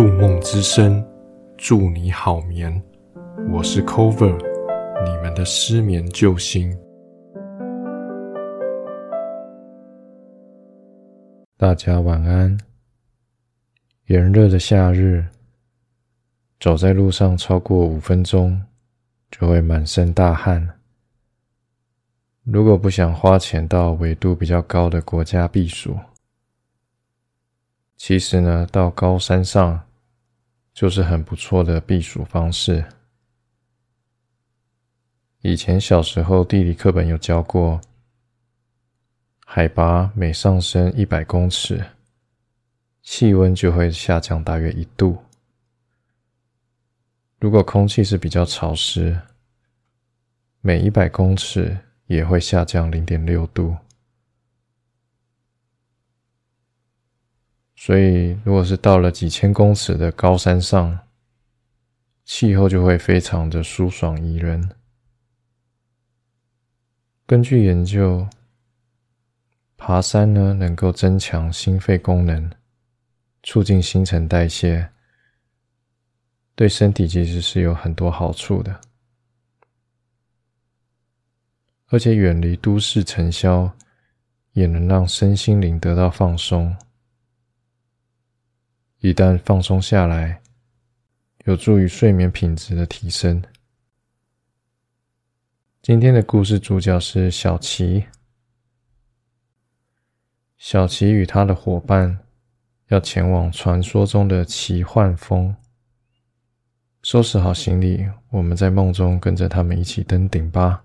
入梦之声，祝你好眠。我是 Cover，你们的失眠救星。大家晚安。炎热的夏日，走在路上超过五分钟，就会满身大汗。如果不想花钱到纬度比较高的国家避暑，其实呢，到高山上就是很不错的避暑方式。以前小时候地理课本有教过，海拔每上升一百公尺，气温就会下降大约一度。如果空气是比较潮湿，每一百公尺。也会下降零点六度，所以如果是到了几千公尺的高山上，气候就会非常的舒爽宜人。根据研究，爬山呢能够增强心肺功能，促进新陈代谢，对身体其实是有很多好处的。而且远离都市尘嚣，也能让身心灵得到放松。一旦放松下来，有助于睡眠品质的提升。今天的故事主角是小琪。小琪与他的伙伴要前往传说中的奇幻峰。收拾好行李，我们在梦中跟着他们一起登顶吧。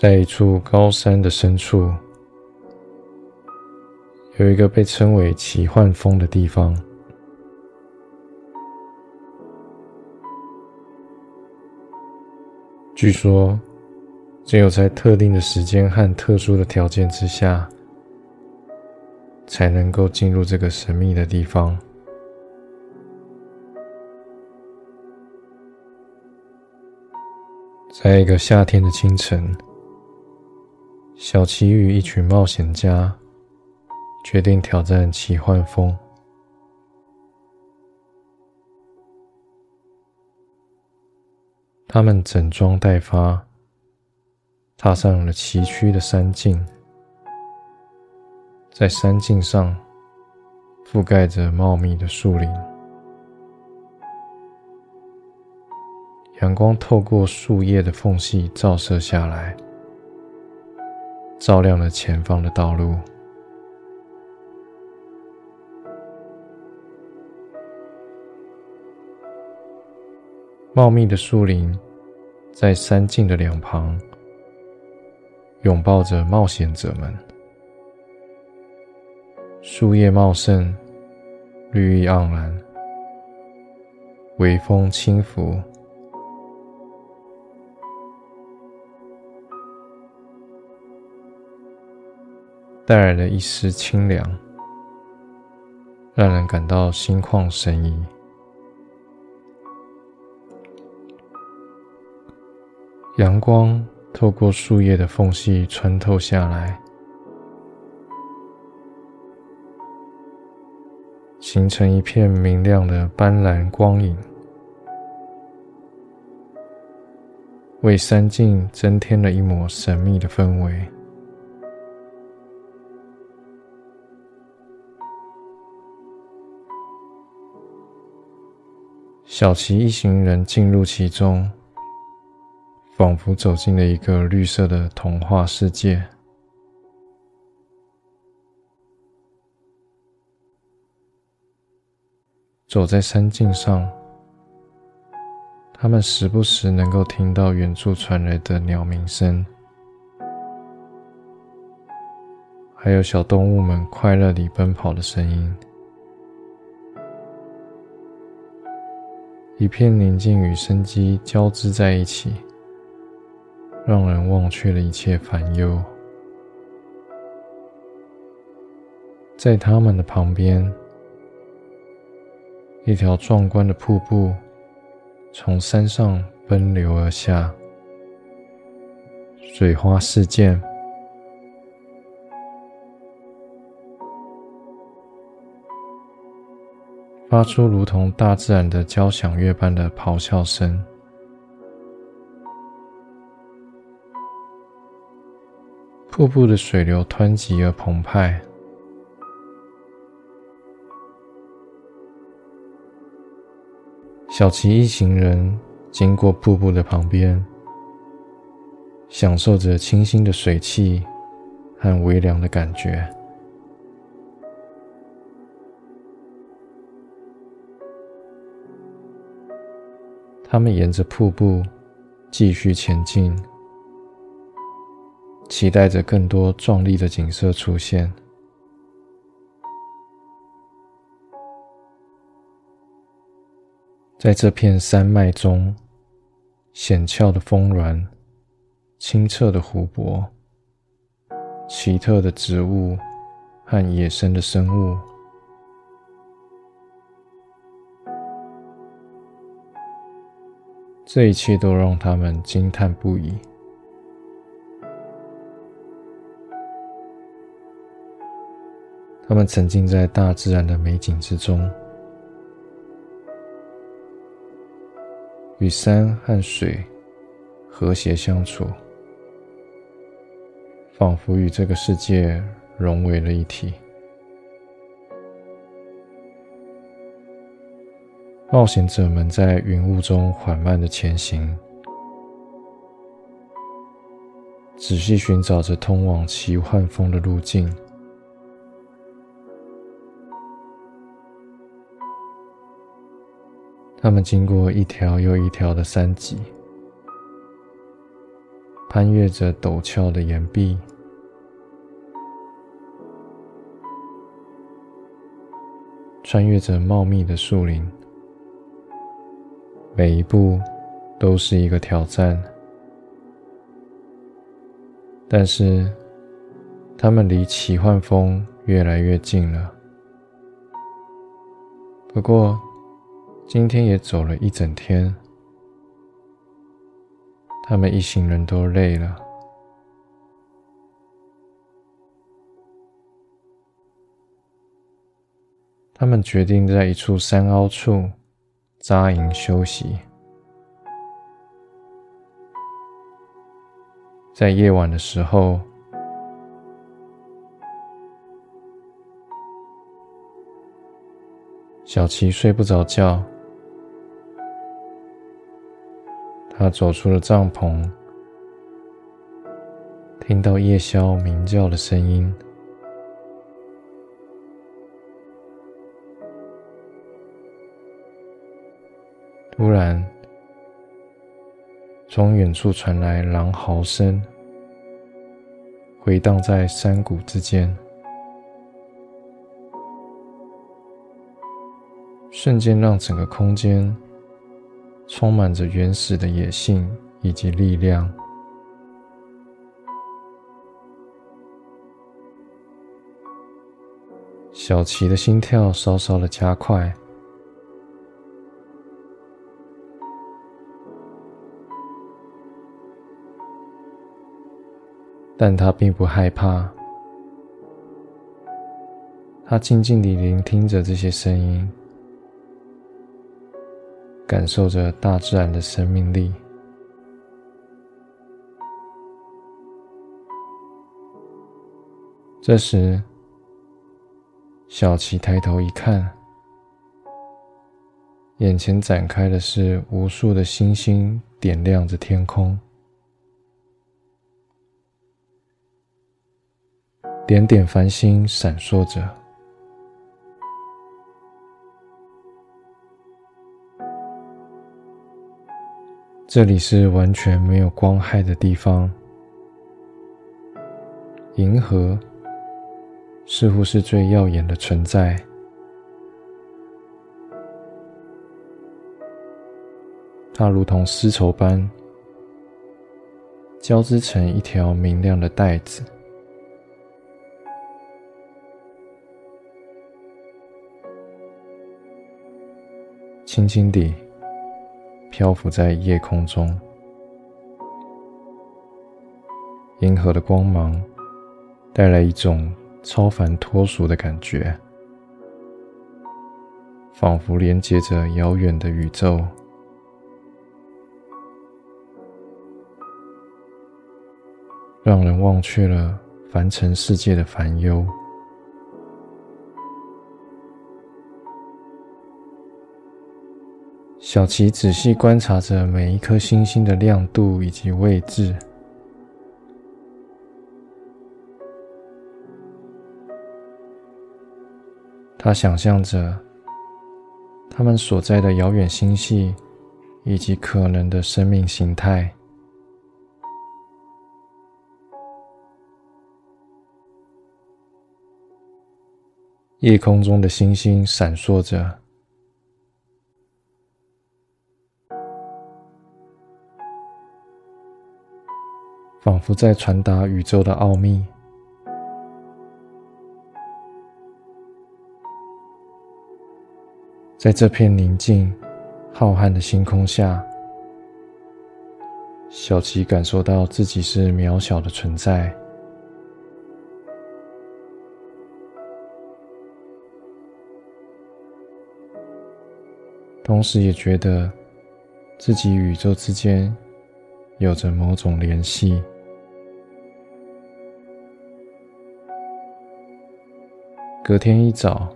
在一处高山的深处，有一个被称为奇幻峰的地方。据说，只有在特定的时间和特殊的条件之下，才能够进入这个神秘的地方。在一个夏天的清晨。小奇与一群冒险家决定挑战奇幻峰。他们整装待发，踏上了崎岖的山径。在山径上覆盖着茂密的树林，阳光透过树叶的缝隙照射下来。照亮了前方的道路。茂密的树林在山径的两旁，拥抱着冒险者们。树叶茂盛，绿意盎然，微风轻拂。带来了一丝清凉，让人感到心旷神怡。阳光透过树叶的缝隙穿透下来，形成一片明亮的斑斓光影，为山径增添了一抹神秘的氛围。小琪一行人进入其中，仿佛走进了一个绿色的童话世界。走在山径上，他们时不时能够听到远处传来的鸟鸣声，还有小动物们快乐地奔跑的声音。一片宁静与生机交织在一起，让人忘却了一切烦忧。在他们的旁边。一条壮观的瀑布从山上奔流而下，水花四溅，发出如同大自然的交响乐般的咆哮声。瀑布的水流湍急而澎湃。小琪一行人经过瀑布的旁边，享受着清新的水汽和微凉的感觉。他们沿着瀑布继续前进，期待着更多壮丽的景色出现。在这片山脉中，险峭的峰峦、清澈的湖泊、奇特的植物和野生的生物，这一切都让他们惊叹不已。他们沉浸在大自然的美景之中。与山和水和谐相处，仿佛与这个世界融为了一体。冒险者们在云雾中缓慢的前行，仔细寻找着通往奇幻峰的路径。他们经过一条又一条的山脊，攀越着陡峭的岩壁，穿越着茂密的树林，每一步都是一个挑战。但是，他们离奇幻峰越来越近了。不过，今天也走了一整天，他们一行人都累了。他们决定在一处山凹处扎营休息。在夜晚的时候，小琪睡不着觉。他走出了帐篷，听到夜宵鸣叫的声音。突然，从远处传来狼嚎声，回荡在山谷之间，瞬间让整个空间。充满着原始的野性以及力量。小琪的心跳稍稍的加快，但他并不害怕。他静静地聆听着这些声音。感受着大自然的生命力。这时，小琪抬头一看，眼前展开的是无数的星星，点亮着天空。点点繁星闪烁着。这里是完全没有光害的地方，银河似乎是最耀眼的存在，它如同丝绸般交织成一条明亮的带子，轻轻地。漂浮在夜空中，银河的光芒带来一种超凡脱俗的感觉，仿佛连接着遥远的宇宙，让人忘却了凡尘世界的烦忧。小琪仔细观察着每一颗星星的亮度以及位置，他想象着他们所在的遥远星系以及可能的生命形态。夜空中的星星闪烁着。仿佛在传达宇宙的奥秘，在这片宁静、浩瀚的星空下，小琪感受到自己是渺小的存在，同时也觉得自己与宇宙之间有着某种联系。隔天一早，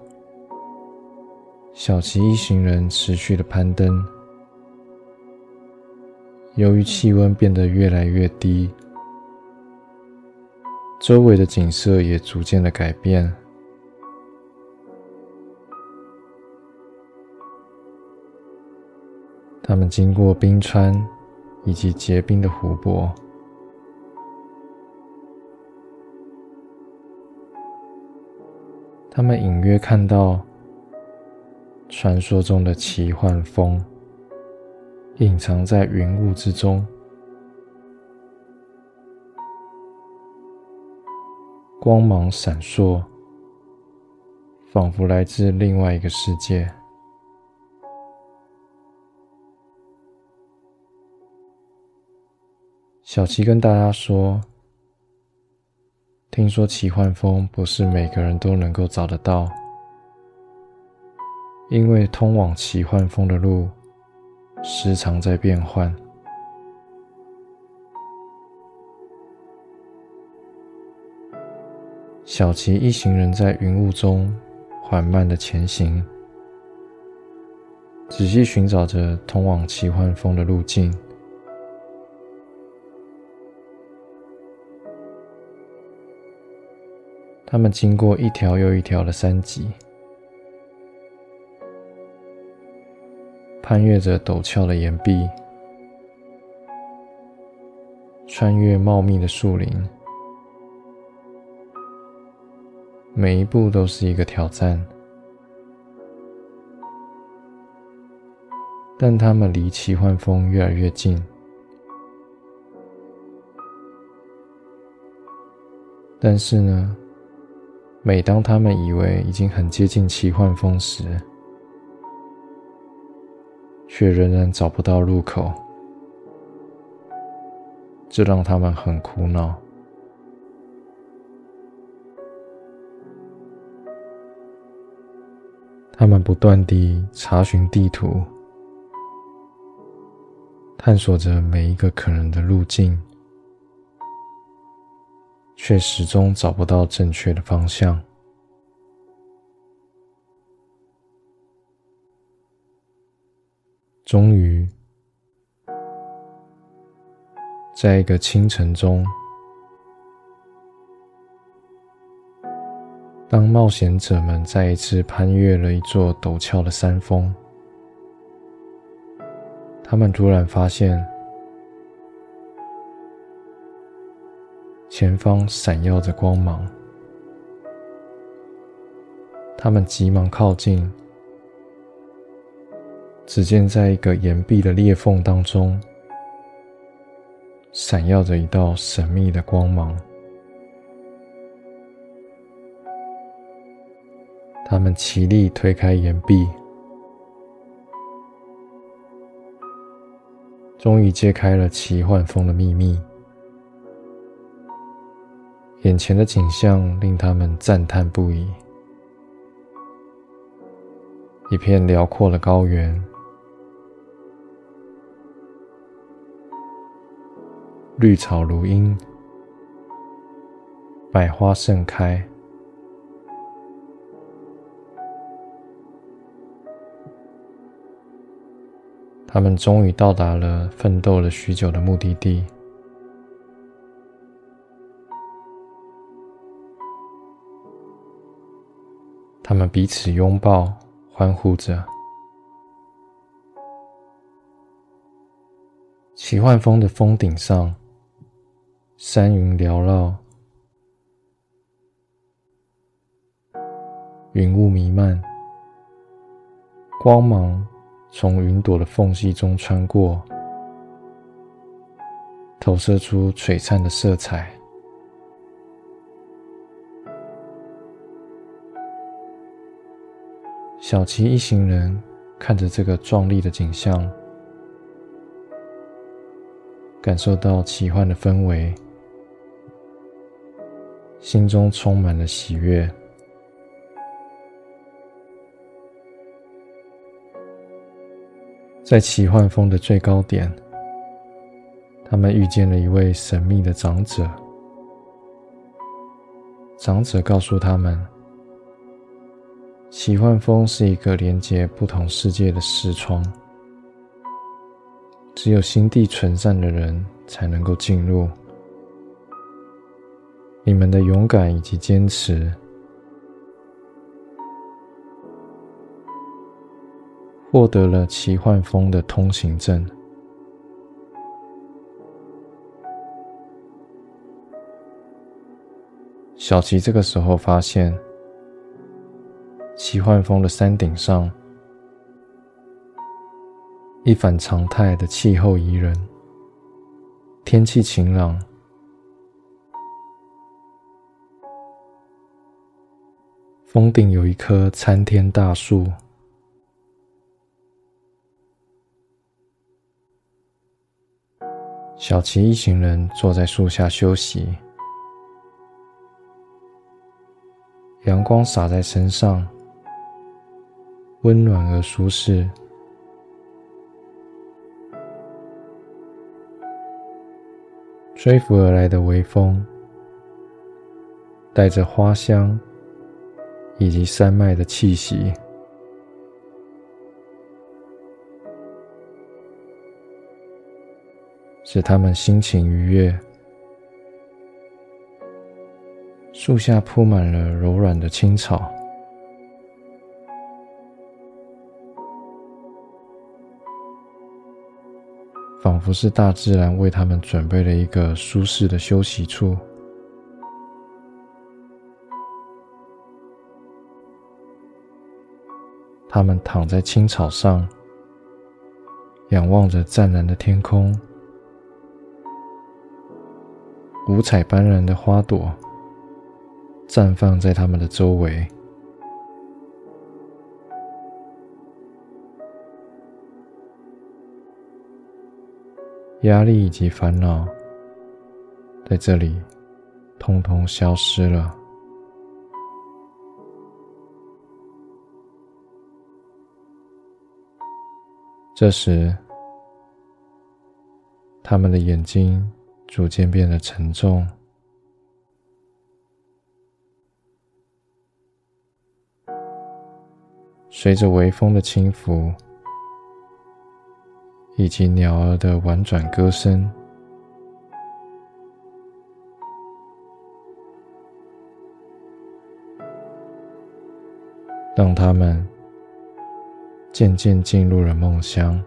小琪一行人持续的攀登。由于气温变得越来越低，周围的景色也逐渐的改变。他们经过冰川以及结冰的湖泊。他们隐约看到传说中的奇幻风隐藏在云雾之中，光芒闪烁，仿佛来自另外一个世界。小七跟大家说。听说奇幻风不是每个人都能够找得到，因为通往奇幻峰的路时常在变换。小琪一行人在云雾中缓慢的前行，仔细寻找着通往奇幻峰的路径。他们经过一条又一条的山脊，攀越着陡峭的岩壁，穿越茂密的树林，每一步都是一个挑战。但他们离奇幻峰越来越近，但是呢？每当他们以为已经很接近奇幻风时，却仍然找不到入口，这让他们很苦恼。他们不断地查询地图，探索着每一个可能的路径。却始终找不到正确的方向。终于，在一个清晨中，当冒险者们再一次攀越了一座陡峭的山峰，他们突然发现前方闪耀着光芒。他们急忙靠近，只见在一个岩壁的裂缝当中，闪耀着一道神秘的光芒。他们齐力推开岩壁，终于揭开了奇幻峰的秘密。眼前的景象令他们赞叹不已：一片辽阔的高原，绿草如茵，百花盛开。他们终于到达了奋斗了许久的目的地。他们彼此拥抱，欢呼着。奇幻峰的峰顶上，山云缭绕，云雾弥漫，光芒。从云朵的缝隙中穿过，投射出璀璨的色彩。小琪一行人看着这个壮丽的景象，感受到奇幻的氛围，心中充满了喜悦。在奇幻峰的最高点，他们遇见了一位神秘的长者。长者告诉他们，奇幻风是一个连接不同世界的视窗，只有心地纯善的人才能够进入。你们的勇敢以及坚持。获得了奇幻风的通行证。小琪这个时候发现，奇幻峰的山顶上，一反常态的气候宜人，天气晴朗，峰顶有一棵参天大树。小琪一行人坐在树下休息，阳光洒在身上，温暖而舒适。吹拂而来的微风，带着花香以及山脉的气息。使他们心情愉悦。树下铺满了柔软的青草，仿佛是大自然为他们准备了一个舒适的休息处。他们躺在青草上，仰望着湛蓝的天空。五彩斑斓的花朵绽放在他们的周围，压力以及烦恼在这里通通消失了。这时，他们的眼睛。逐渐变得沉重，随着微风的轻拂，以及鸟儿的婉转歌声，让他们渐渐进入了梦乡。